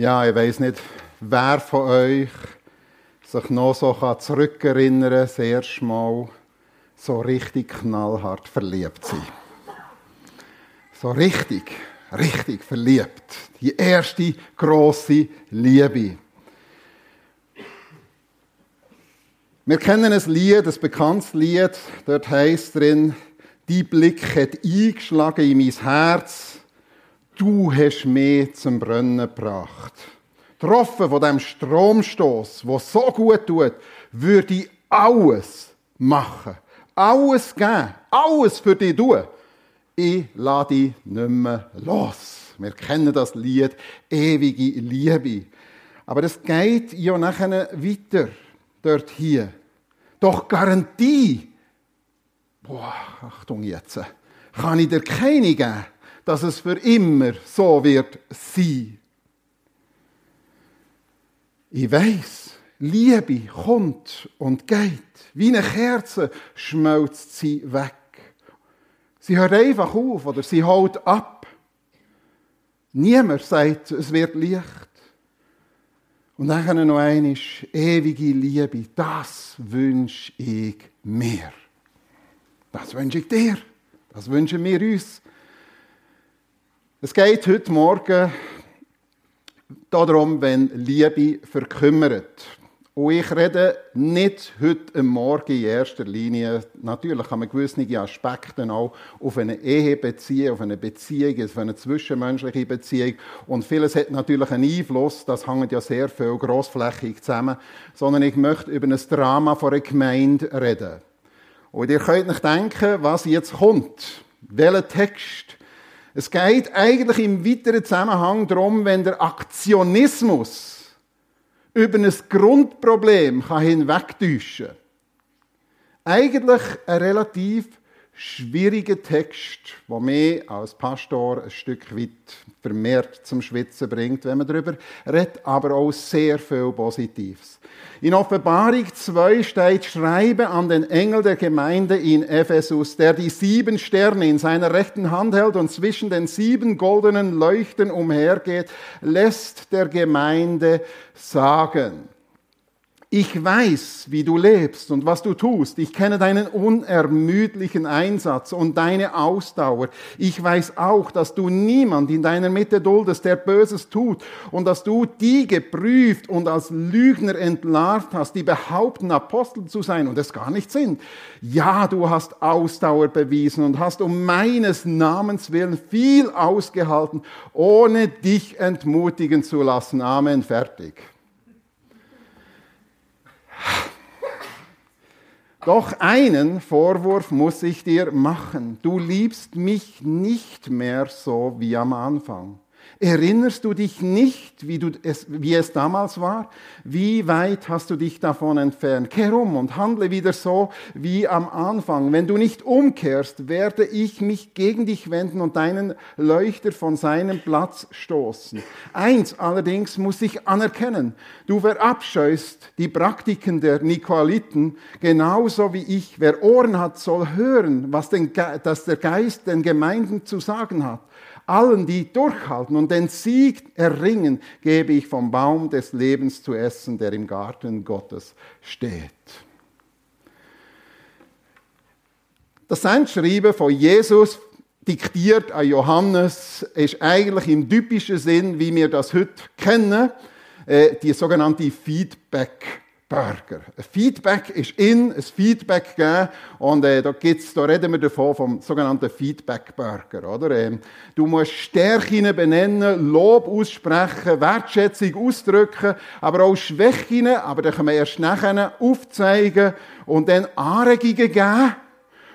Ja, ich weiß nicht, wer von euch sich noch so zurückerinnern kann, das erste Mal so richtig knallhart verliebt sein. So richtig, richtig verliebt. Die erste große Liebe. Wir kennen ein Lied, ein bekanntes Lied. Dort heißt drin, die Blick hat eingeschlagen in mein Herz du hast mich zum Brennen gebracht. Getroffen von dem Stromstoß, der so gut tut, würde ich alles machen. Alles geben. Alles für dich tun. Ich lade dich nicht mehr los. Wir kennen das Lied, ewige Liebe. Aber es geht ja nachher weiter, dort hier. Doch Garantie, boah, Achtung jetzt, kann ich dir keine geben dass es für immer so wird sein. Ich weiß, Liebe kommt und geht. Wie eine Kerze schmelzt sie weg. Sie hört einfach auf oder sie haut ab. Niemand sagt, es wird Licht. Und dann noch einmal, ewige Liebe, das wünsche ich mir. Das wünsche ich dir. Das wünschen wir uns. Es geht heute Morgen darum, wenn Liebe verkümmert. Und ich rede nicht heute Morgen in erster Linie, natürlich kann man gewisse Aspekte auch auf eine Ehe beziehen, auf eine Beziehung, auf eine zwischenmenschliche Beziehung. Und vieles hat natürlich einen Einfluss, das hängt ja sehr viel grossflächig zusammen. Sondern ich möchte über ein Drama von einer Gemeinde reden. Und ihr könnt nicht denken, was jetzt kommt. Welcher Text es geht eigentlich im weiteren Zusammenhang darum, wenn der Aktionismus über ein Grundproblem hinwegtäuschen kann. Eigentlich ein relativ schwieriger Text, der mich als Pastor ein Stück weit vermehrt zum Schwitzen bringt, wenn man darüber redet, aber auch sehr viel Positives. In Offenbarung 2 steht, schreibe an den Engel der Gemeinde in Ephesus, der die sieben Sterne in seiner rechten Hand hält und zwischen den sieben goldenen Leuchten umhergeht, lässt der Gemeinde sagen, ich weiß, wie du lebst und was du tust. Ich kenne deinen unermüdlichen Einsatz und deine Ausdauer. Ich weiß auch, dass du niemand in deiner Mitte duldest, der Böses tut und dass du die geprüft und als Lügner entlarvt hast, die behaupten, Apostel zu sein und es gar nicht sind. Ja, du hast Ausdauer bewiesen und hast um meines Namens willen viel ausgehalten, ohne dich entmutigen zu lassen. Amen. Fertig. Doch einen Vorwurf muss ich dir machen. Du liebst mich nicht mehr so wie am Anfang. Erinnerst du dich nicht, wie, du es, wie es damals war? Wie weit hast du dich davon entfernt? Kehr um und handle wieder so wie am Anfang. Wenn du nicht umkehrst, werde ich mich gegen dich wenden und deinen Leuchter von seinem Platz stoßen. Eins allerdings muss ich anerkennen. Du verabscheust die Praktiken der Nikoliten genauso wie ich. Wer Ohren hat, soll hören, was, den, was der Geist den Gemeinden zu sagen hat. Allen, die durchhalten und den Sieg erringen, gebe ich vom Baum des Lebens zu essen, der im Garten Gottes steht. Das Sendschreiben von Jesus diktiert an Johannes ist eigentlich im typischen Sinn, wie wir das heute kennen, äh, die sogenannte Feedback Burger. Ein Feedback ist in, ein Feedback geben und äh, da, gibt's, da reden wir davon vom sogenannten Feedback Burger. Oder? Ähm, du musst Stärken benennen, Lob aussprechen, Wertschätzung ausdrücken, aber auch Schwächen, aber da können wir erst nachher aufzeigen und dann Anregungen geben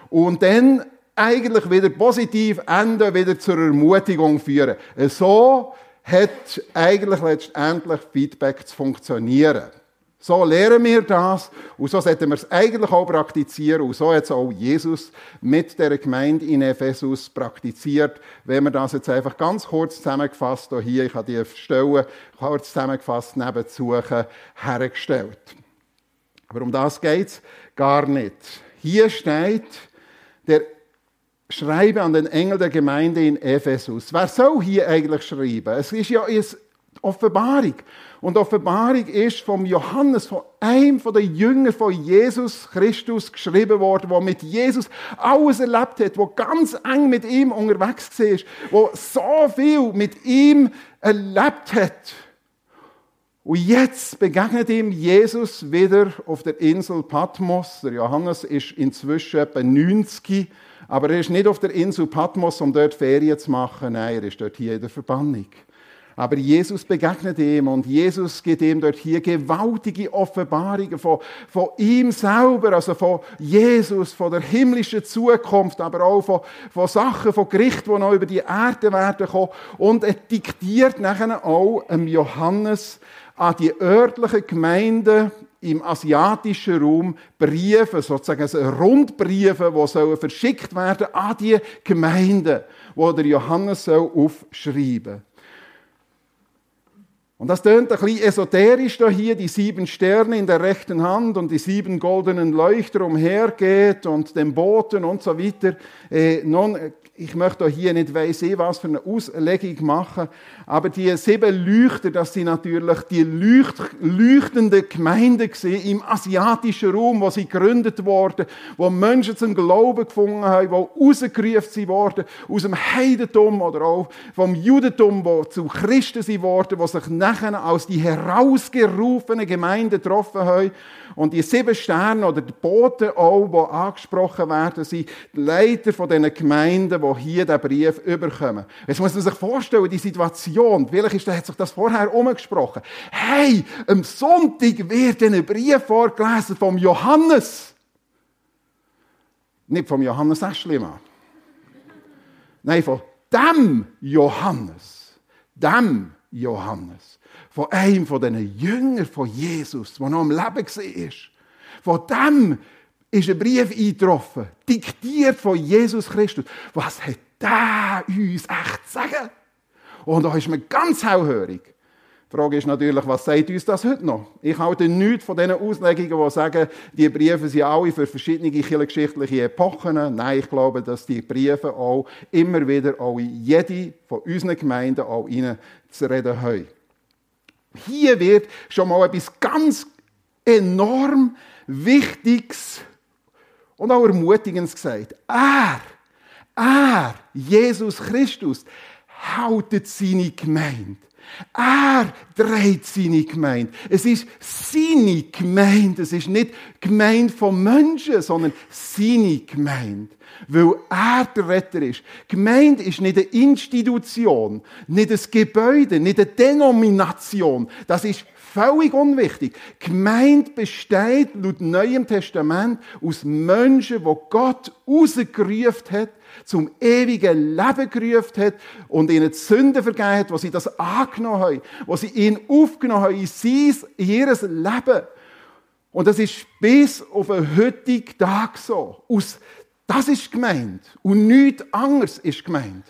und dann eigentlich wieder positiv enden, wieder zur Ermutigung führen. So hat eigentlich letztendlich Feedback zu funktionieren. So lehren wir das und so sollten wir es eigentlich auch praktizieren und so hat es auch Jesus mit der Gemeinde in Ephesus praktiziert. Wenn wir das jetzt einfach ganz kurz zusammengefasst, hier, ich habe die Stelle kurz zusammengefasst nebenzu hergestellt. Aber um das geht es gar nicht. Hier steht, der Schreibe an den Engel der Gemeinde in Ephesus. Wer soll hier eigentlich schreiben? Es ist ja Offenbarung. Und Offenbarung ist vom Johannes, von einem der Jünger von Jesus Christus geschrieben worden, der mit Jesus alles erlebt hat, der ganz eng mit ihm unterwegs war, der so viel mit ihm erlebt hat. Und jetzt begegnet ihm Jesus wieder auf der Insel Patmos. Der Johannes ist inzwischen etwa 90, aber er ist nicht auf der Insel Patmos, um dort Ferien zu machen. Nein, er ist dort hier in der Verbannung. Aber Jesus begegnet ihm und Jesus gibt ihm dort hier gewaltige Offenbarungen von, von ihm selber, also von Jesus, von der himmlischen Zukunft, aber auch von, von Sachen, von Gericht, die noch über die Erde werden kommen. Und er diktiert nachher auch Johannes an die örtlichen Gemeinden im asiatischen Raum Briefe, sozusagen also Rundbriefe, die verschickt werden an die Gemeinden, wo der Johannes soll aufschreiben und das tönt ein bisschen esoterisch da hier, die sieben Sterne in der rechten Hand und die sieben goldenen Leuchter umhergeht und den Boten und so weiter. Äh, nun ich möchte hier nicht weiss eh was für eine Auslegung machen, aber die sieben Leuchter, das sind natürlich die leucht, leuchtende Gemeinde im asiatischen Raum, wo sie gegründet wurden, wo Menschen zum Glauben gefunden haben, wo rausgerufen wurden aus dem Heidentum oder auch vom Judentum, wo zu Christen sie wurden, wo sich nachher als die herausgerufene Gemeinde getroffen haben und die sieben Sterne oder die Boten auch, die angesprochen werden, sind die Leiter von diesen Gemeinden, die hier den Brief überkommen. Jetzt muss man sich vorstellen, die Situation, vielleicht ist, hat sich das vorher umgesprochen. Hey, am Sonntag wird ein Brief vorgelesen vom Johannes. Nicht vom Johannes Eschlimann. Nein, von dem Johannes. Dem Johannes von einem von diesen Jüngern von Jesus, der noch am Leben war. Von dem ist ein Brief eingetroffen, diktiert von Jesus Christus. Was hat der uns echt zu sagen? Und da ist man ganz hellhörig. Die Frage ist natürlich, was sagt uns das heute noch? Ich halte nichts von diesen Auslegungen, die sagen, die Briefe sind alle für verschiedene kirchengeschichtliche Epochen. Nein, ich glaube, dass die Briefe auch immer wieder auch in jede von unseren Gemeinden auch zu reden haben. Hier wird schon mal etwas ganz enorm Wichtiges und auch Ermutigendes gesagt. Er, er, Jesus Christus, haltet seine Gemeinde. Er dreht seine Gemeinde. Es ist seine Gemeinde. Es ist nicht Gemeinde von Menschen, sondern seine Gemeinde. Weil er der Retter ist. Gemeinde ist nicht eine Institution, nicht ein Gebäude, nicht eine Denomination. Das ist völlig unwichtig. Gemeinde besteht laut Neuem Testament aus Menschen, die Gott rausgerufen hat zum ewigen Leben gerufen hat und ihnen die Sünden vergeben hat, wo sie das angenommen haben, wo sie ihn aufgenommen haben in, sein, in ihr Leben. Und das ist bis auf den heutigen Tag so. Aus, das ist gemeint. Und nichts anderes ist gemeint.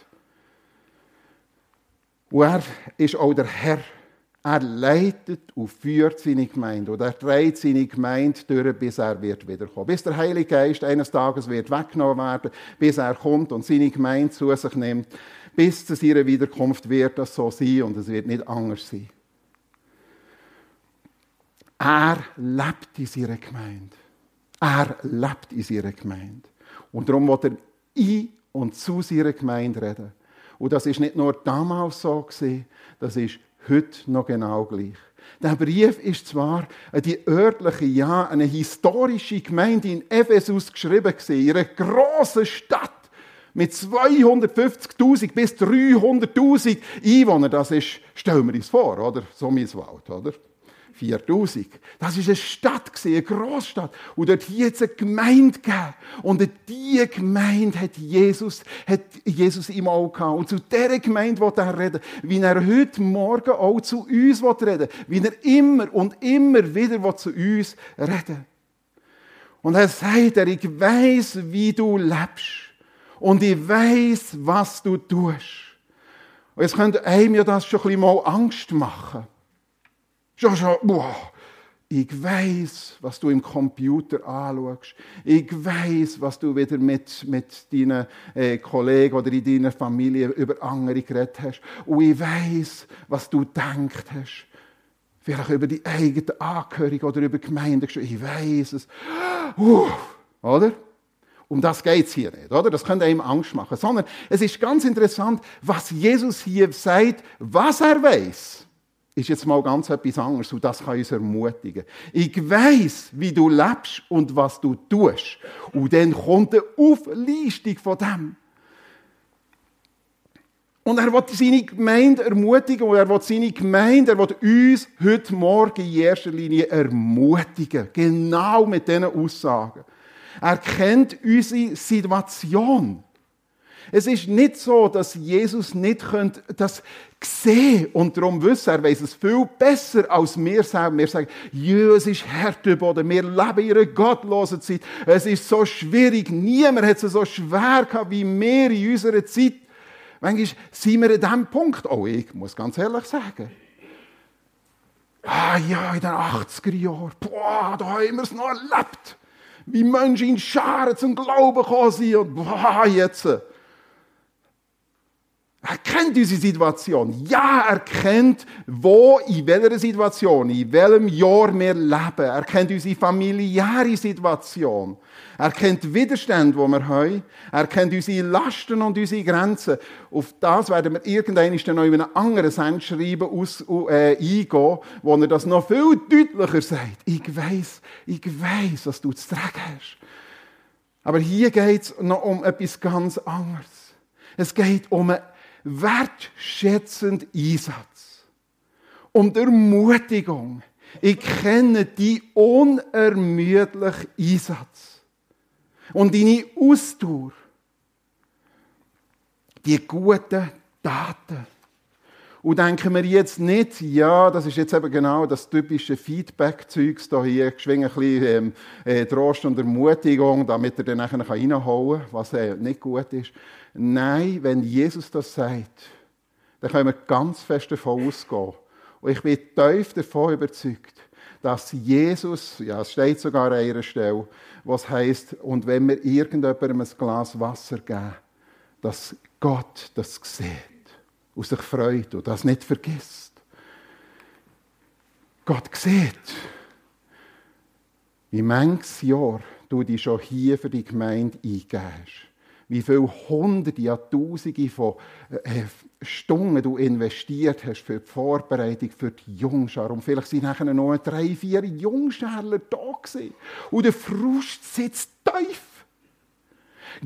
Und er ist auch der Herr er leitet und führt seine Gemeinde. Und er dreht seine Gemeinde durch, bis er wird wiederkommen. Bis der Heilige Geist eines Tages wird weggenommen werden, bis er kommt und seine Gemeinde zu sich nimmt. Bis zu seiner Wiederkunft wird das so sein und es wird nicht anders sein. Er lebt in seiner Gemeinde. Er lebt in seiner Gemeinde. Und darum wird er in und zu seiner Gemeinde reden. Und das ist nicht nur damals so gewesen, das ist heute noch genau gleich. Der Brief ist zwar an die örtliche, ja, eine historische Gemeinde in Ephesus geschrieben gewesen, in einer grossen Stadt mit 250.000 bis 300.000 Einwohnern. Das ist, stellen wir uns vor, oder? So mein Wald, oder? 4000. Das ist eine Stadt, eine Großstadt. Und dort hier jetzt eine Gemeinde gegeben. Und diese Gemeinde hat Jesus, hat Jesus im Auge gehabt. Und zu dieser Gemeinde will er reden, wie er heute Morgen auch zu uns reden wie er immer und immer wieder zu uns reden Und er sagt, er, ich weiß, wie du lebst. Und ich weiß, was du tust. Und jetzt könnte einem ja das schon ein bisschen mal Angst machen. Schon, boah, Ich weiß, was du im Computer anschaust. Ich weiß, was du wieder mit, mit deinen äh, Kollegen oder in deiner Familie über andere geredet hast. Und ich weiß, was du gedacht hast. Vielleicht über die eigene Angehörige oder über Gemeinde. Ich weiß es. Uh, oder? Um das geht es hier nicht, oder? Das könnte einem Angst machen. Sondern es ist ganz interessant, was Jesus hier sagt, was er weiß ist jetzt mal ganz etwas anderes und das kann uns ermutigen. Ich weiß, wie du lebst und was du tust. Und dann kommt eine Auflistung von dem. Und er will seine Gemeinde ermutigen und er will seine Gemeinde, er will uns heute Morgen in erster Linie ermutigen. Genau mit diesen Aussagen. Er kennt unsere Situation. Es ist nicht so, dass Jesus nicht das sehen und darum wissen, er weiß es viel besser als wir selber. Wir sagen, ja, es ist Härteboden, wir leben in einer gottlosen Zeit, es ist so schwierig, niemand hat es so schwer gehabt wie wir in unserer Zeit. Manchmal sind wir an diesem Punkt, oh, ich muss ganz ehrlich sagen, ah ja, in den 80er Jahren, boah, da haben wir es noch erlebt, wie Menschen in Scharen zum Glauben gekommen sind. Und boah, jetzt... Er kennt unsere Situation. Ja, er kennt, wo, in welcher Situation, in welchem Jahr wir leben. Er kennt unsere familiäre Situation. Er kennt Widerstände, die wir haben. Er kennt unsere Lasten und unsere Grenzen. Auf das werden wir irgendwann dann noch in einem anderen Sendschreiben aus, äh, eingehen, wo er das noch viel deutlicher sagt. Ich weiß, ich weiß, was du zu tragen hast. Aber hier geht es noch um etwas ganz anderes. Es geht um eine wertschätzend Einsatz und Ermutigung. Ich kenne die unermüdliche Einsatz und deine Ausdauer, die guten Taten. Und denken wir jetzt nicht, ja, das ist jetzt eben genau das typische Feedback-Zeugs hier, geschwingen ein bisschen ähm, äh, Trost und Ermutigung, damit er dann nachher reinhauen kann, was äh, nicht gut ist. Nein, wenn Jesus das sagt, dann können wir ganz fest davon ausgehen. Und ich bin tief davon überzeugt, dass Jesus, ja, es steht sogar an einer Stelle, was heißt, und wenn wir irgendjemandem ein Glas Wasser geben, dass Gott das sieht und sich freut und das nicht vergisst. Gott sieht, wie manches Jahr du dich schon hier für die Gemeinde eingehst. Wie viele Hunderte, ja Tausende von äh, Stunden du investiert hast für die Vorbereitung für die Jungschar. Und vielleicht sind nachher noch drei, vier Jungschärler da gewesen. Und der Frust sitzt tief.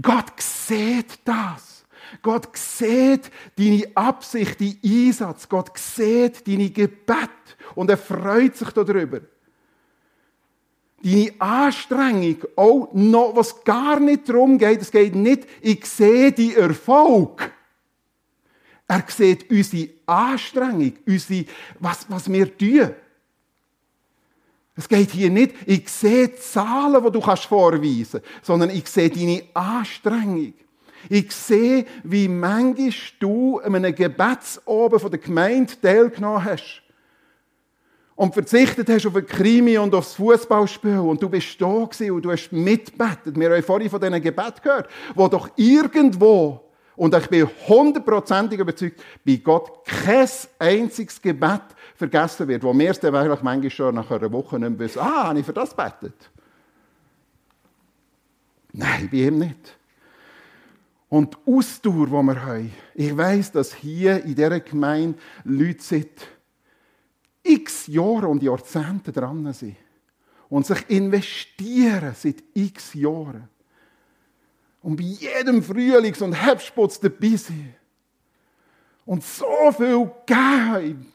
Gott sieht das. Gott sieht deine Absicht, deinen Einsatz. Gott sieht deine Gebet und er freut sich darüber. Deine Anstrengung, auch noch, was gar nicht darum geht, es geht nicht, ich sehe die Erfolg. Er sieht unsere Anstrengung, unsere, was, was wir tun. Es geht hier nicht, ich sehe Zahlen, die du vorweisen kannst, sondern ich sehe deine Anstrengung. Ich sehe, wie manchmal du an einem Gebetsoben von der Gemeinde teilgenommen hast. Und verzichtet hast auf ein Krimi und aufs Fußballspiel. Und du bist da gewesen und du hast mitbetet. Wir haben vorhin von diesen Gebet gehört, wo doch irgendwo, und ich bin hundertprozentig überzeugt, bei Gott kein einziges Gebet vergessen wird, wo wir es dann eigentlich manchmal schon nach einer Woche nicht wissen, ah, habe ich für das betet? Nein, bei ihm nicht und die Ausdauer, die wir haben. Ich weiss, dass hier in dieser Gemeinde Leute seit x Jahren und Jahrzehnten dran sind und sich investieren seit x Jahren. Und bei jedem Frühlings- und Herbstputz dabei sind. Und so viel geben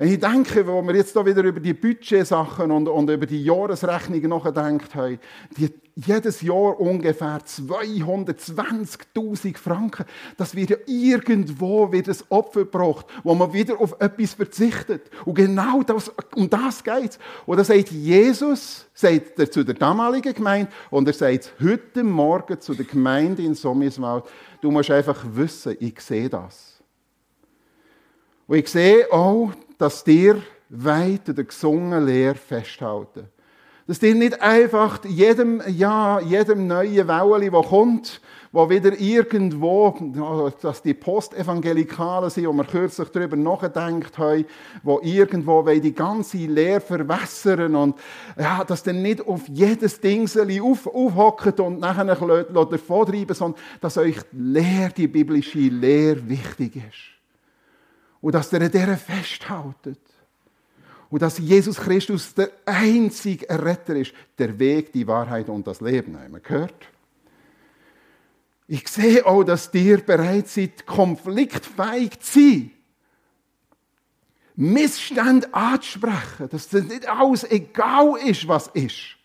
wenn ich denke, wo wir jetzt da wieder über die Budgetsachen und, und über die Jahresrechnungen nachgedacht haben, die jedes Jahr ungefähr 220.000 Franken, das wird ja irgendwo wieder das Opfer gebracht, wo man wieder auf etwas verzichtet. Und genau das, um das geht es. Und das sagt Jesus, sagt er zu der damaligen Gemeinde, und er sagt heute Morgen zu der Gemeinde in Sommiswald, du musst einfach wissen, ich sehe das. Und ich sehe auch, dass dir weit an der gesungenen Lehre festhalten. Dass ihr nicht einfach jedem, ja, jedem neuen Wellen, das kommt, wo wieder irgendwo, dass die Postevangelikalen sind, wo wir kürzlich darüber nachgedacht haben, wo irgendwo die ganze Lehre verwässern und ja, dass dann nicht auf jedes Ding auf, aufhocken und nachher davon treiben, sondern dass euch die Lehre, die biblische Lehre wichtig ist. Und dass ihr an dieser festhaltet. Und dass Jesus Christus der einzige Retter ist, der Weg, die Wahrheit und das Leben. Haben wir gehört? Ich sehe auch, dass ihr bereit seid, konfliktfähig zu sein. Missstände anzusprechen, dass das nicht alles egal ist, was ist.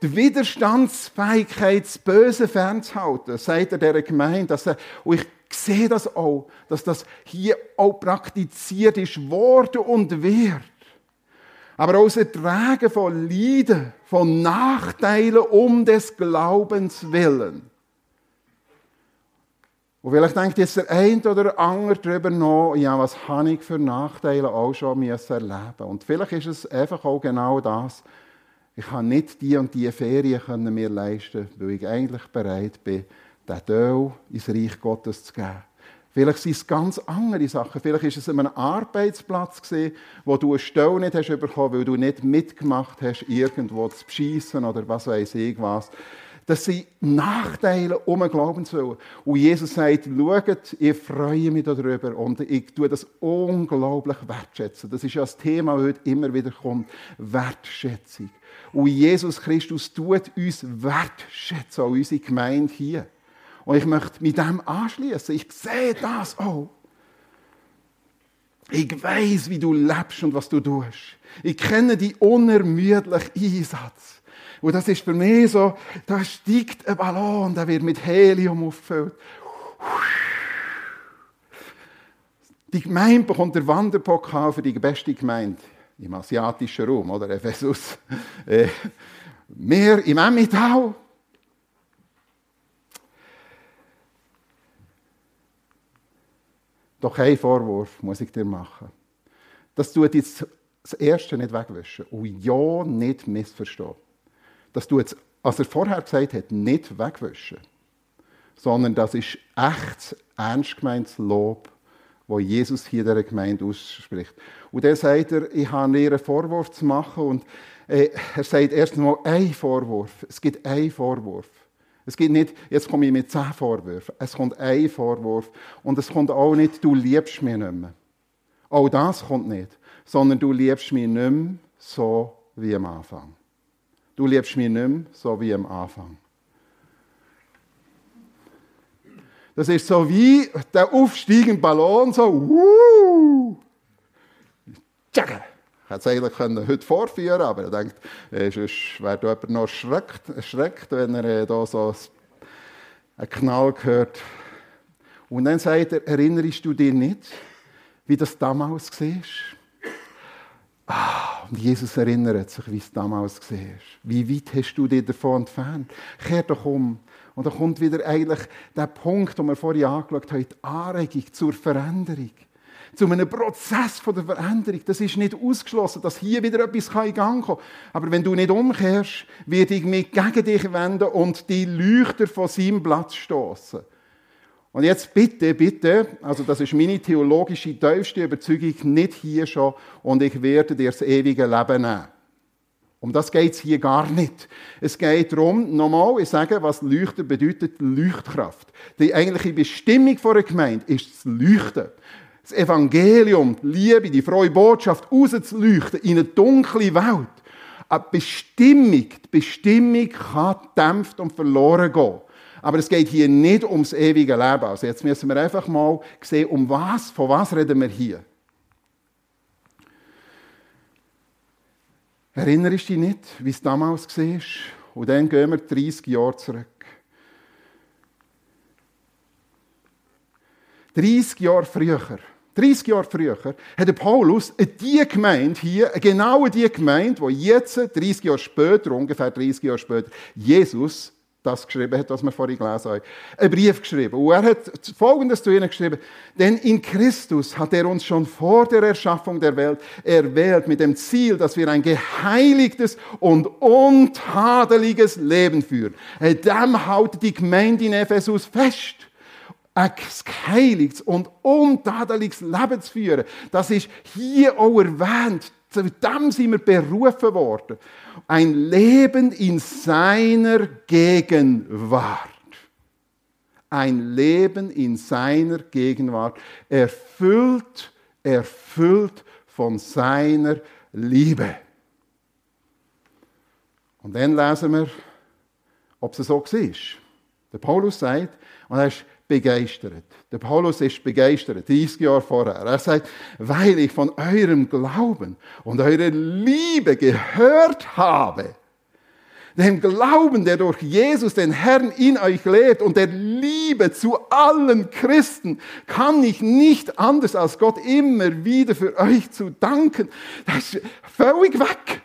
Die Widerstandsfähigkeit, das Böse fernzuhalten, sagt er dieser Gemeinde. Dass er, und ich sehe das auch, dass das hier auch praktiziert ist worden und wird. Aber auch das Ertragen von Leiden, von Nachteilen um des Glaubens willen. Und vielleicht denkt jetzt der eine oder andere darüber nach, ja, was habe ich für Nachteile auch schon erleben Und vielleicht ist es einfach auch genau das. Ich kann nicht die und die Ferien können mir leisten, weil ich eigentlich bereit bin, den Teil ins Reich Gottes zu geben. Vielleicht sind es ganz andere Sachen. Vielleicht ist es an einem Arbeitsplatz gewesen, wo du eine Stelle nicht hast bekommen, weil du nicht mitgemacht hast, irgendwo zu beschissen oder was weiß ich was. Das sind Nachteile um den Glaubenswillen. Und Jesus sagt, schaut, ich freue mich darüber und ich tue das unglaublich wertschätzen. Das ist ja das Thema, das heute immer wieder kommt. Wertschätzung. Und Jesus Christus tut uns wertschätzen, auch unsere Gemeinde hier. Und ich möchte mit dem anschließen. Ich sehe das auch. Ich weiß, wie du lebst und was du tust. Ich kenne die unermüdlichen Einsatz. Und das ist für mich so, da steigt ein Ballon, der wird mit Helium auffüllt. Die Gemeinde bekommt der Wanderpokal für die beste Gemeinde im asiatischen Raum, oder Ephesus. Äh, wir im Emmental. Doch ein Vorwurf muss ich dir machen. Das tut jetzt das Erste nicht wegwischen und ja nicht missverstehen du jetzt, was er vorher gesagt hat, nicht wegwischen, sondern das ist echt ernst gemeintes Lob, wo Jesus hier der Gemeinde ausspricht. Und dann sagt er, ich habe ihr einen Vorwurf zu machen und äh, er sagt erst einmal ein Vorwurf. Es gibt einen Vorwurf. Es gibt nicht, jetzt komme ich mit zehn Vorwürfen. Es kommt ein Vorwurf. Und es kommt auch nicht, du liebst mich nicht mehr. Auch das kommt nicht. Sondern du liebst mich nicht mehr so wie am Anfang. Du liebst mich nicht mehr so wie am Anfang. Das ist so wie der aufsteigende Ballon, so, wuh, tschakka. Ich hätte es eigentlich können heute vorführen aber er denkt, äh, sonst wäre da jemand noch erschreckt, erschreckt wenn er äh, da so einen Knall hört. Und dann sagt er, erinnerst du dich nicht, wie das damals war? Ah, und Jesus erinnert sich, wie es damals war. Wie weit hast du dich davon entfernt? Kehr doch um. Und da kommt wieder eigentlich der Punkt, den wir vorhin angeschaut haben, die Anregung zur Veränderung. Zu einem Prozess der Veränderung. Das ist nicht ausgeschlossen, dass hier wieder etwas in Gang kommen. Aber wenn du nicht umkehrst, werde ich mich gegen dich wenden und die Leuchter von seinem Platz stoßen. Und jetzt bitte, bitte, also das ist meine theologische tiefste Überzeugung, nicht hier schon und ich werde dir das ewige Leben nehmen. Um das geht es hier gar nicht. Es geht darum, nochmal, ich sage, was Leuchten bedeutet, Leuchtkraft. Die eigentliche Bestimmung einer Gemeinde ist das Leuchten. Das Evangelium, die Liebe, die frohe Botschaft rauszuleuchten in eine dunkle Welt. Eine Bestimmung, die Bestimmung kann dämpft und verloren gehen. Aber es geht hier nicht ums ewige Leben. Also jetzt müssen wir einfach mal sehen, um was, von was reden wir hier. Erinnerst du dich nicht, wie es damals war? Und dann gehen wir 30 Jahre zurück. 30 Jahre früher, 30 Jahre früher, hat Paulus die Gemeinde hier, genau die Gemeinde, die jetzt, 30 Jahre später, ungefähr 30 Jahre später, Jesus das geschrieben hat, was wir vorhin gelesen haben. Einen Brief geschrieben. Und er hat Folgendes zu ihnen geschrieben. Denn in Christus hat er uns schon vor der Erschaffung der Welt erwählt mit dem Ziel, dass wir ein geheiligtes und untadeliges Leben führen. Dem haut die Gemeinde in Ephesus fest ein geheiligtes und untadeliges Leben zu führen. Das ist hier auch erwähnt. Zu dem sind wir berufen worden. Ein Leben in seiner Gegenwart. Ein Leben in seiner Gegenwart. Erfüllt, erfüllt von seiner Liebe. Und dann lesen wir, ob es so war. Der Paulus sagt, und er ist begeistert. Der Paulus ist begeistert, 30 Jahre vorher. Er sagt, weil ich von eurem Glauben und eurer Liebe gehört habe, dem Glauben, der durch Jesus, den Herrn, in euch lebt und der Liebe zu allen Christen, kann ich nicht anders als Gott immer wieder für euch zu danken. Das ist völlig weg.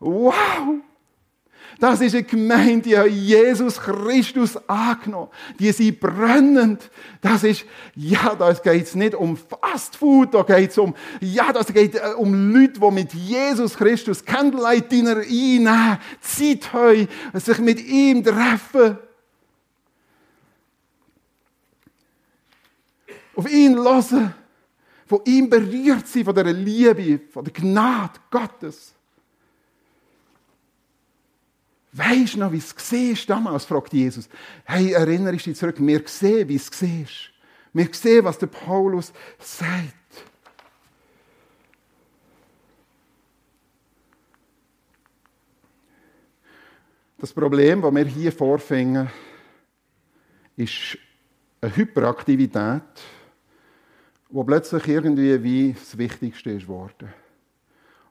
Wow! Das ist eine Gemeinde, die Jesus Christus angenommen. Die sind brennend. Das ist, ja, da geht es nicht um Fast Food, da geht es um, ja, das geht äh, um Leute, die mit Jesus Christus Candlelight-Dinner einnehmen, Zeit haben, sich mit ihm treffen. Auf ihn hören, von ihm berührt sein, von der Liebe, von der Gnade Gottes. Weisst du noch, wie es war damals? fragt Jesus. Hey, erinnerst du dich zurück? Wir sehen, wie es war. Wir sehen, was der Paulus sagt. Das Problem, das wir hier vorfinden, ist eine Hyperaktivität, die plötzlich irgendwie wie das Wichtigste ist.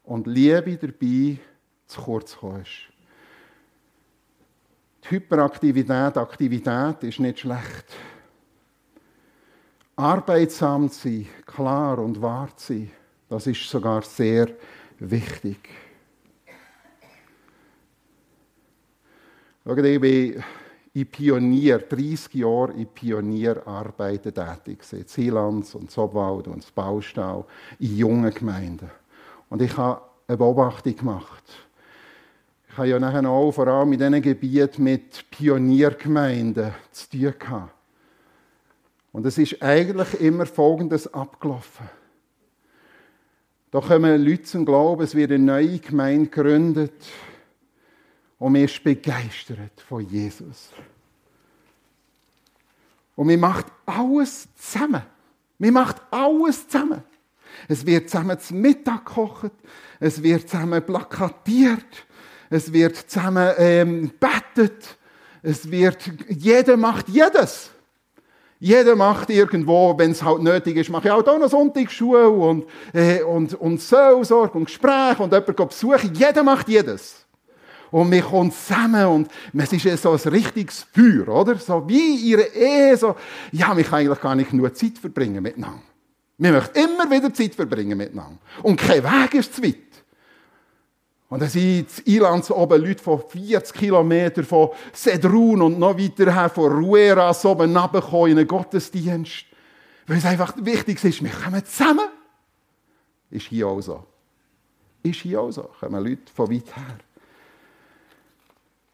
Und Liebe dabei zu kurz ist. Die Hyperaktivität, Aktivität ist nicht schlecht. Arbeitsam sein, klar und wahr sein, das ist sogar sehr wichtig. ich bin in Pionier, 30 Jahre in Pionierarbeiten tätig in Zielands und Zobwald und Baustau, in jungen Gemeinden. Und ich habe eine Beobachtung gemacht. Ich habe ja nachher auch vor allem in diesen Gebieten mit Pioniergemeinden zu tun gehabt. Und es ist eigentlich immer Folgendes abgelaufen. Da kommen Leute zum Glauben, es wird eine neue Gemeinde gegründet und man ist begeistert von Jesus. Und man macht alles zusammen. Man macht alles zusammen. Es wird zusammen zum Mittag gekocht, es wird zusammen plakatiert, es wird zusammen ähm, bettet, es wird, jeder macht jedes. Jeder macht irgendwo, wenn es halt nötig ist, mache ich auch noch Sonntagsschule und, äh, und, und Seelsorge und Gespräche und jemanden besuchen. Jeder macht jedes. Und wir kommen zusammen und es ist so ein richtiges Feuer, oder? So wie ihre Ehe, so, ja, wir können eigentlich gar nicht nur Zeit verbringen miteinander. Wir möchten immer wieder Zeit verbringen miteinander. Und kein Weg ist zu weit. Und dann sind in Ilanz oben Leute von 40 Kilometern von Sedrun und noch weiter her von Rueras oben runtergekommen in einen Gottesdienst. Weil es einfach wichtig ist, wir kommen zusammen. Ist hier auch so. Ist hier auch so. Kommen Leute von weit her.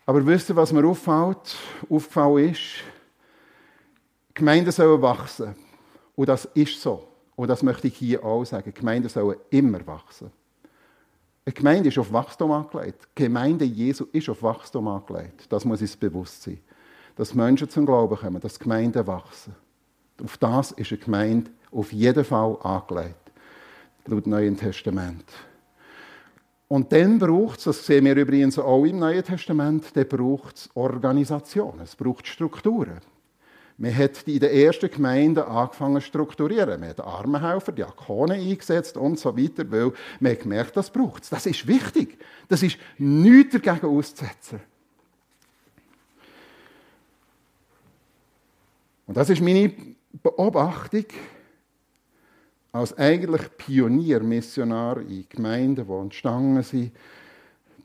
Aber wisst ihr, was mir auffällt? Auffällt ist, Gemeinden sollen wachsen. Und das ist so. Und das möchte ich hier auch sagen. Gemeinden sollen immer wachsen. Eine Gemeinde ist auf Wachstum angelegt. Die Gemeinde Jesu ist auf Wachstum angelegt. Das muss uns bewusst sein. Dass Menschen zum Glauben kommen, dass Gemeinden wachsen. Auf das ist eine Gemeinde auf jeden Fall angelegt. Laut Neuen Testament. Und dann braucht es, das sehen wir übrigens auch im Neuen Testament, dann braucht es Organisation, es braucht Strukturen. Man hat in den ersten Gemeinden angefangen zu strukturieren. Man hat Armenhelfer, Diakone eingesetzt und so weiter, weil man hat gemerkt, das braucht es. Das ist wichtig. Das ist nichts dagegen auszusetzen. Und das ist meine Beobachtung als eigentlich Pioniermissionar in Gemeinden, die entstanden sind.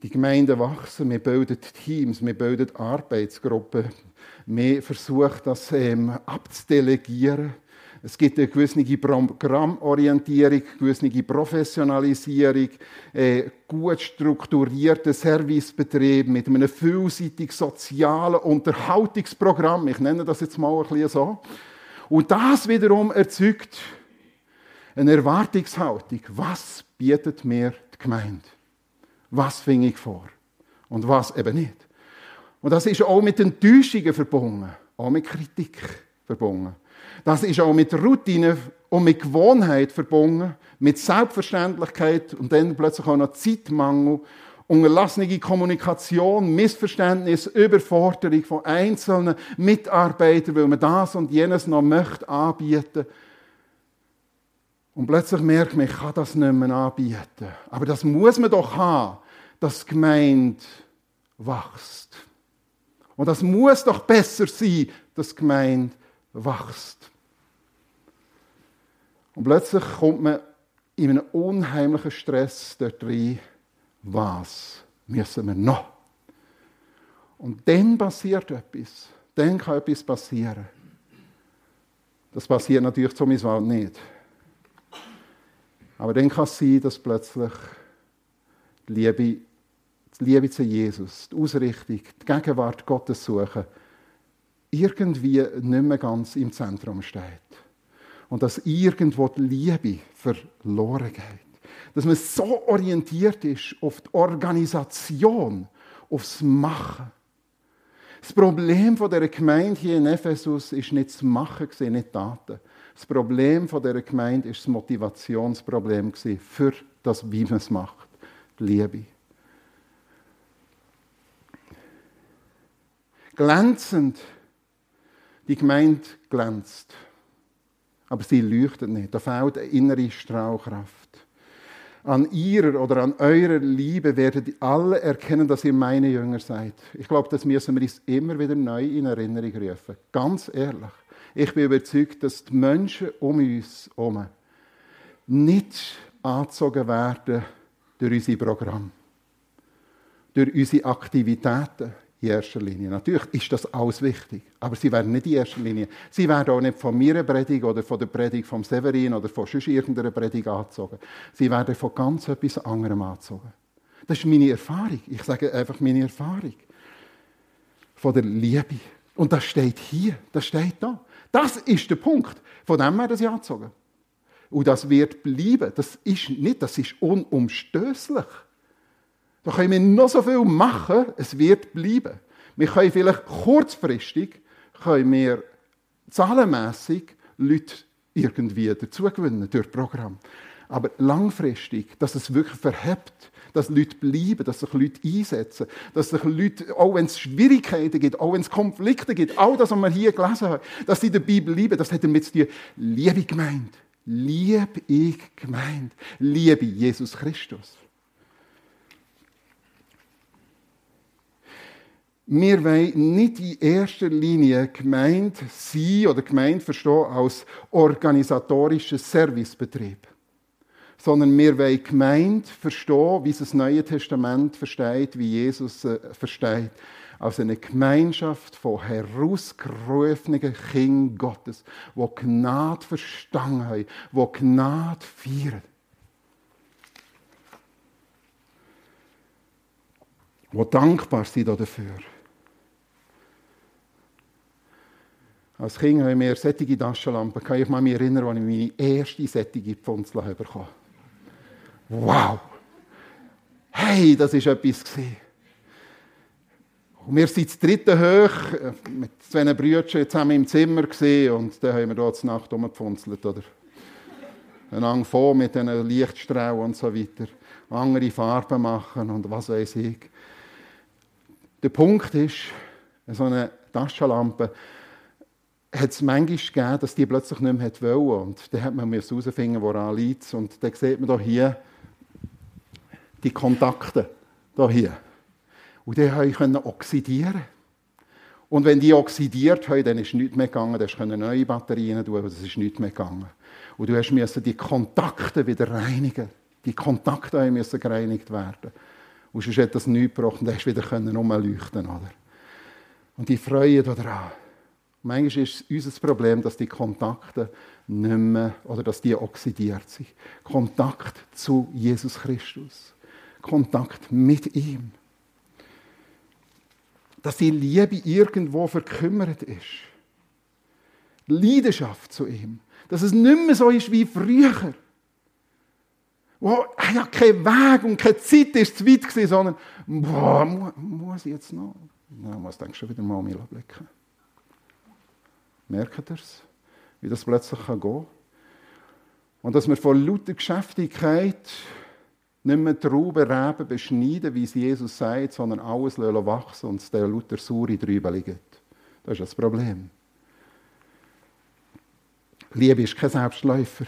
Die Gemeinden wachsen, wir bilden Teams, wir bilden Arbeitsgruppen, wir versuchen das ähm, abzudelegieren. Es gibt eine gewisse Programmorientierung, eine gewisse Professionalisierung, äh, gut strukturierten Servicebetrieb mit einem vielseitig sozialen Unterhaltungsprogramm. Ich nenne das jetzt mal ein bisschen so. Und das wiederum erzeugt eine Erwartungshaltung. Was bietet mir die Gemeinde? Was finde ich vor? Und was eben nicht? Und das ist auch mit Enttäuschungen verbunden, auch mit Kritik verbunden. Das ist auch mit Routine und mit Gewohnheit verbunden, mit Selbstverständlichkeit und dann plötzlich auch noch Zeitmangel, unterlassene Kommunikation, Missverständnis, Überforderung von einzelnen Mitarbeitern, weil man das und jenes noch möchte anbieten. Und plötzlich merkt man, ich kann das nicht mehr anbieten. Aber das muss man doch haben, dass die Gemeinde wächst. Und das muss doch besser sein, dass die Gemeinde wächst. Und plötzlich kommt man in einen unheimlichen Stress dort rein. Was müssen wir noch? Und dann passiert etwas. Dann kann etwas passieren. Das passiert natürlich zum Beispiel nicht. Aber dann kann es sein, dass plötzlich die Liebe, die Liebe zu Jesus, die Ausrichtung, die Gegenwart Gottes suchen, irgendwie nicht mehr ganz im Zentrum steht. Und dass irgendwo die Liebe verloren geht. Dass man so orientiert ist auf die Organisation, aufs Machen. Das Problem der Gemeinde hier in Ephesus ist nicht das Machen, nicht Taten. Das Problem der Gemeinde ist das Motivationsproblem für das, wie man es macht. Die Liebe. Glänzend die Gemeinde glänzt, aber sie leuchtet nicht. Da fehlt eine innere Strahlkraft. An ihrer oder an eurer Liebe werdet alle erkennen, dass ihr meine Jünger seid. Ich glaube, das müssen wir uns immer wieder neu in Erinnerung rufen. Ganz ehrlich. Ich bin überzeugt, dass die Menschen um uns herum nicht angezogen werden durch unsere Programme, durch unsere Aktivitäten, in erster Linie. Natürlich ist das alles wichtig, aber sie werden nicht in erster Linie. Sie werden auch nicht von mir Predigt oder von der Predigt vom Severin oder von sonst irgendeiner Predigt angezogen. Sie werden von ganz etwas anderem angezogen. Das ist meine Erfahrung. Ich sage einfach meine Erfahrung. Von der Liebe. Und das steht hier, das steht da. Das ist der Punkt. Von dem werden sie angezogen. Und das wird bleiben. Das ist nicht, das ist unumstößlich. Da können wir noch so viel machen, es wird bleiben. Wir können vielleicht kurzfristig, können wir zahlenmässig Leute irgendwie dazugewinnen durch das Programm. Aber langfristig, dass es wirklich verhebt, dass Leute bleiben, dass sich Leute einsetzen, dass sich Leute, auch wenn es Schwierigkeiten gibt, auch wenn es Konflikte gibt, all das, was wir hier gelesen haben, dass sie der Bibel lieben, das hat damit zu tun, Liebe gemeint. Liebe ich gemeint. Liebe Jesus Christus. Wir wollen nicht in erster Linie gemeint sein oder gemeint verstehen als organisatorischer Servicebetrieb, sondern wir wollen gemeint verstehen, wie es das Neue Testament versteht, wie Jesus äh, versteht, als eine Gemeinschaft von herausgerufenen Kindern Gottes, wo Gnade verstanden haben, wo Gnade feiern. Wo dankbar sind dafür. Als Kind haben wir sättige Taschenlampen. Kann ich mich erinnern, als ich meine erste sättige Pfunzel bekommen Wow! Hey, das war etwas. Und wir sind das dritte hoch, äh, mit zwei Brüdern zusammen im Zimmer und dann haben wir dort Nacht rumgepfunzelt, oder? Ein vor mit diesen Lichtstrahlen und so weiter. Andere Farben machen und was weiß ich. Der Punkt ist, so eine Taschenlampe, hat es manchmal gegeben, dass die plötzlich nicht mehr wollen. Und dann hat man herausfinden, woran liegt Und dann sieht man hier die Kontakte. Hier. Und die können oxidieren. Und wenn die oxidiert haben, dann ist nichts mehr gegangen. Dann können neue Batterien tun, aber es ist nichts mehr gegangen. Und du musst die Kontakte wieder reinigen. Die Kontakte müssen gereinigt werden. Und sonst hat das nichts gebracht und dann hast du wieder rumleuchten oder? Und die Freude daran. Manchmal ist es unser Problem, dass die Kontakte nicht mehr, oder dass die oxidiert sind. Kontakt zu Jesus Christus. Kontakt mit ihm. Dass die Liebe irgendwo verkümmert ist. Leidenschaft zu ihm. Dass es nicht mehr so ist wie früher. Wo ja kein Weg und keine Zeit ist zu weit gewesen, sondern, boah, muss ich jetzt noch? Na, muss dann schon wieder mal um blicken. Merkt ihr es? Wie das plötzlich gehen kann? Und dass wir von lauter Geschäftigkeit nicht mehr Trauben, Reben beschneiden, wie es Jesus sagt, sondern alles wachsen und es der lauter Suri drüber liegt. Das ist das Problem. Liebe ist kein Selbstläufer.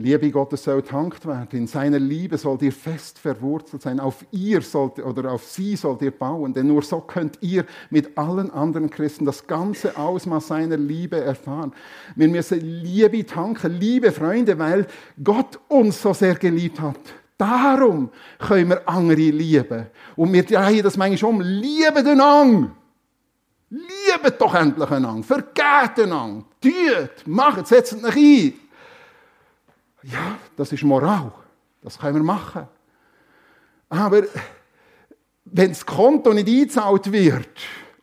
Liebe Gottes soll tankt werden. In seiner Liebe sollt ihr fest verwurzelt sein. Auf ihr sollt, oder auf sie sollt ihr bauen. Denn nur so könnt ihr mit allen anderen Christen das ganze Ausmaß seiner Liebe erfahren. Wir müssen Liebe tanken, liebe Freunde, weil Gott uns so sehr geliebt hat. Darum können wir andere lieben. Und wir drehen das manchmal um. Liebe den Ang. Liebet doch endlich einander. Vergeht einander. Tut, macht, setzt euch ein. Ja, das ist Moral. Das können wir machen. Aber wenn das Konto nicht eingezahlt wird,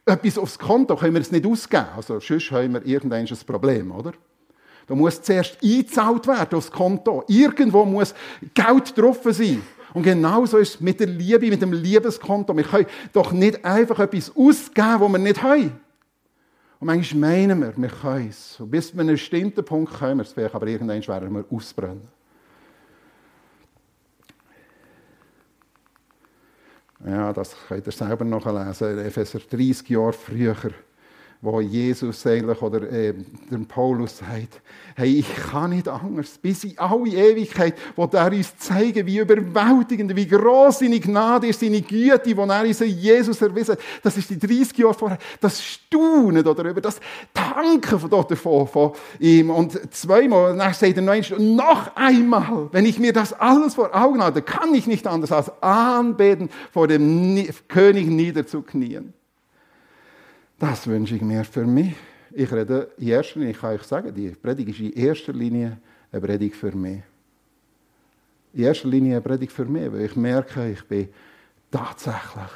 etwas aufs Konto, können wir es nicht ausgeben. Also sonst haben wir irgendein Problem, oder? Da muss zuerst eingezahlt werden aufs Konto. Irgendwo muss Geld drauf sein. Und genauso ist es mit der Liebe, mit dem Liebeskonto. Wir können doch nicht einfach etwas ausgeben, was wir nicht haben. Und manchmal meinen wir, wir können es. Und bis zu einem bestimmten Punkt können wir es vielleicht, aber irgendwann werden wir ausbrennen. Ja, das könnt ihr selber nachlesen. Epheser 30 Jahre früher wo Jesus eigentlich oder äh, der Paulus sagt, hey, ich kann nicht anders, bis in alle Ewigkeit, wo er uns zeigen, wie überwältigend, wie groß seine Gnade ist, seine Güte, die er uns Jesus erwiesen hat. Das ist die 30 Jahre vorher, das Staunen darüber, das Danken von dort davon, von ihm. Und zweimal, dann sagt er noch, noch einmal, wenn ich mir das alles vor Augen habe, kann ich nicht anders als anbeten, vor dem König niederzuknien. Das wünsche ich mir für mich. Ich rede in erster Linie, ich kann euch sagen, die Predigt ist in erster Linie eine Predigt für mich. In erster Linie eine Predigt für mich, weil ich merke, ich bin tatsächlich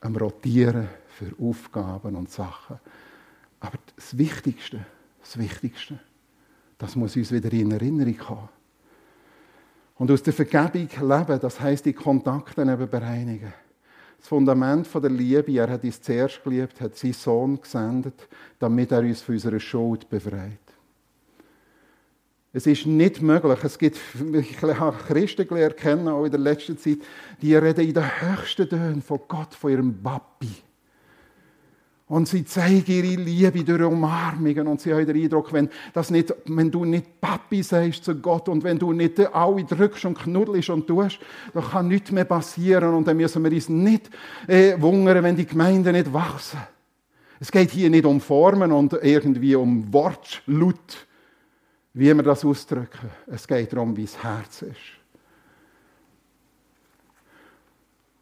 am Rotieren für Aufgaben und Sachen. Aber das Wichtigste, das Wichtigste, das muss uns wieder in Erinnerung kommen. Und aus der Vergebung leben, das heißt die Kontakte eben bereinigen das Fundament der Liebe, er hat uns zuerst geliebt, hat seinen Sohn gesendet, damit er uns von unserer Schuld befreit. Es ist nicht möglich. Es gibt, ich habe Christen gelernt kennen, auch in der letzten Zeit, die reden in den höchsten Tönen von Gott, von ihrem Papi. Und sie zeigen ihre Liebe durch Umarmungen. Und sie haben den Eindruck, wenn, das nicht, wenn du nicht Papi sagst zu Gott und wenn du nicht alle drückst und knuddelst und tust, dann kann nichts mehr passieren. Und dann müssen wir uns nicht äh, wundern, wenn die Gemeinden nicht wachsen. Es geht hier nicht um Formen und irgendwie um Wortlaut, wie wir das ausdrücken. Es geht darum, wie das Herz ist.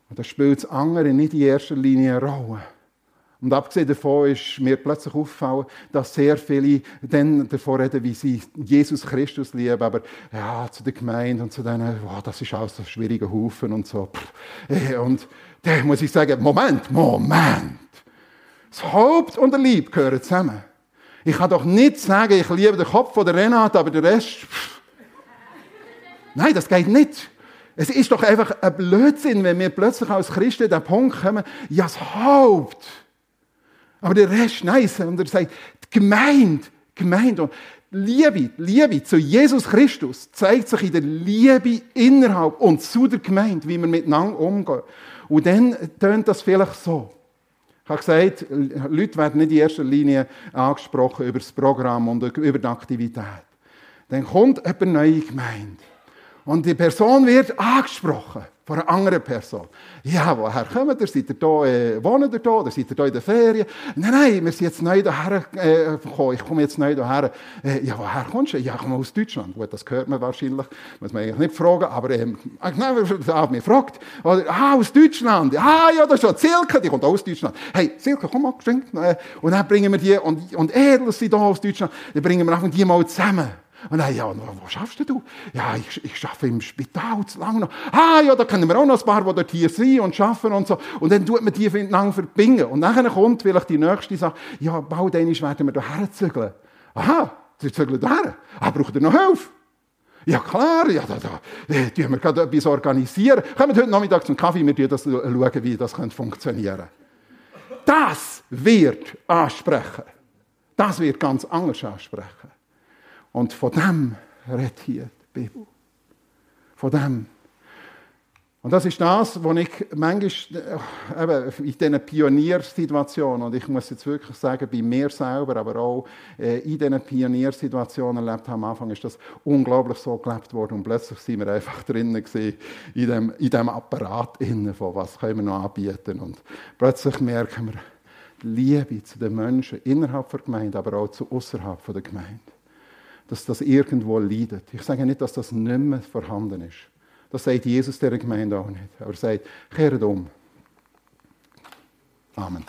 Und da spielt das andere nicht in erster Linie eine Rolle. Und abgesehen davon ist mir plötzlich aufgefallen, dass sehr viele dann davon reden, wie sie Jesus Christus lieben, aber ja, zu der Gemeinde und zu denen, wow, das ist alles so schwierige Haufen und so. Äh, und da muss ich sagen, Moment, Moment. Das Haupt und der Lieb gehören zusammen. Ich kann doch nicht sagen, ich liebe den Kopf von der Renate, aber der Rest... Pff. Nein, das geht nicht. Es ist doch einfach ein Blödsinn, wenn wir plötzlich als Christen den Punkt kommen, ja, das Haupt aber der Rest, nein, und er sagt, die Gemeinde, Gemeinde und Liebe, Liebe zu Jesus Christus zeigt sich in der Liebe innerhalb und zu der Gemeinde, wie wir miteinander umgehen. Und dann tönt das vielleicht so. Ich habe gesagt, Leute werden nicht in erster Linie angesprochen über das Programm und über die Aktivität. Dann kommt eine neue Gemeinde. Und die Person wird angesprochen von einer anderen Person. Ja, woher kommt ihr? Seid ihr da, äh, wohnt ihr da? Oder seid ihr da in der Ferien? Nein, nein, wir sind jetzt neu hierher äh, gekommen. Ich komme jetzt neu hierher. Äh, ja, woher kommst du? Ja, ich komme aus Deutschland. Gut, das hört man wahrscheinlich. Muss man eigentlich nicht fragen. Aber, ähm, nein, mir fragt. Oder, ah, aus Deutschland. Ah, ja, das ist schon Silke. Die kommt auch aus Deutschland. Hey, Silke, komm mal, geschenkt. Und dann bringen wir die, und, und Edel sind da aus Deutschland. Dann bringen wir auch die mal zusammen. Und dann, ja, wo schaffst du? Ja, ich, ich arbeite im Spital zu lange noch. Ah, ja, da kennen wir auch noch ein paar, die dort hier sind und arbeiten und so. Und dann tut man die miteinander verbinden. Und dann kommt vielleicht die nächste Sache, ja, bald werden wir da herzügeln. Aha, sie zügeln da. Ah, braucht ihr noch Hilfe? Ja, klar, ja, da, da, äh, tun wir gerade etwas organisieren. Kommt heute Nachmittag zum Kaffee, wir das schauen, wie das funktionieren könnte. Das wird ansprechen. Das wird ganz anders ansprechen. Und von dem redet hier die Bibel. Von dem. Und das ist das, was ich manchmal äh, eben, in diesen Pioniersituationen, und ich muss jetzt wirklich sagen, bei mir selber, aber auch äh, in diesen Pioniersituationen erlebt habe, am Anfang ist das unglaublich so gelebt worden und plötzlich sind wir einfach drinnen gewesen, in dem, in dem Apparat innen von was können wir noch anbieten und plötzlich merken wir die Liebe zu den Menschen innerhalb der Gemeinde, aber auch zu außerhalb der Gemeinde dass das irgendwo leidet. Ich sage nicht, dass das nicht mehr vorhanden ist. Das sagt Jesus der Gemeinde auch nicht. Aber er sagt, kehrt um. Amen.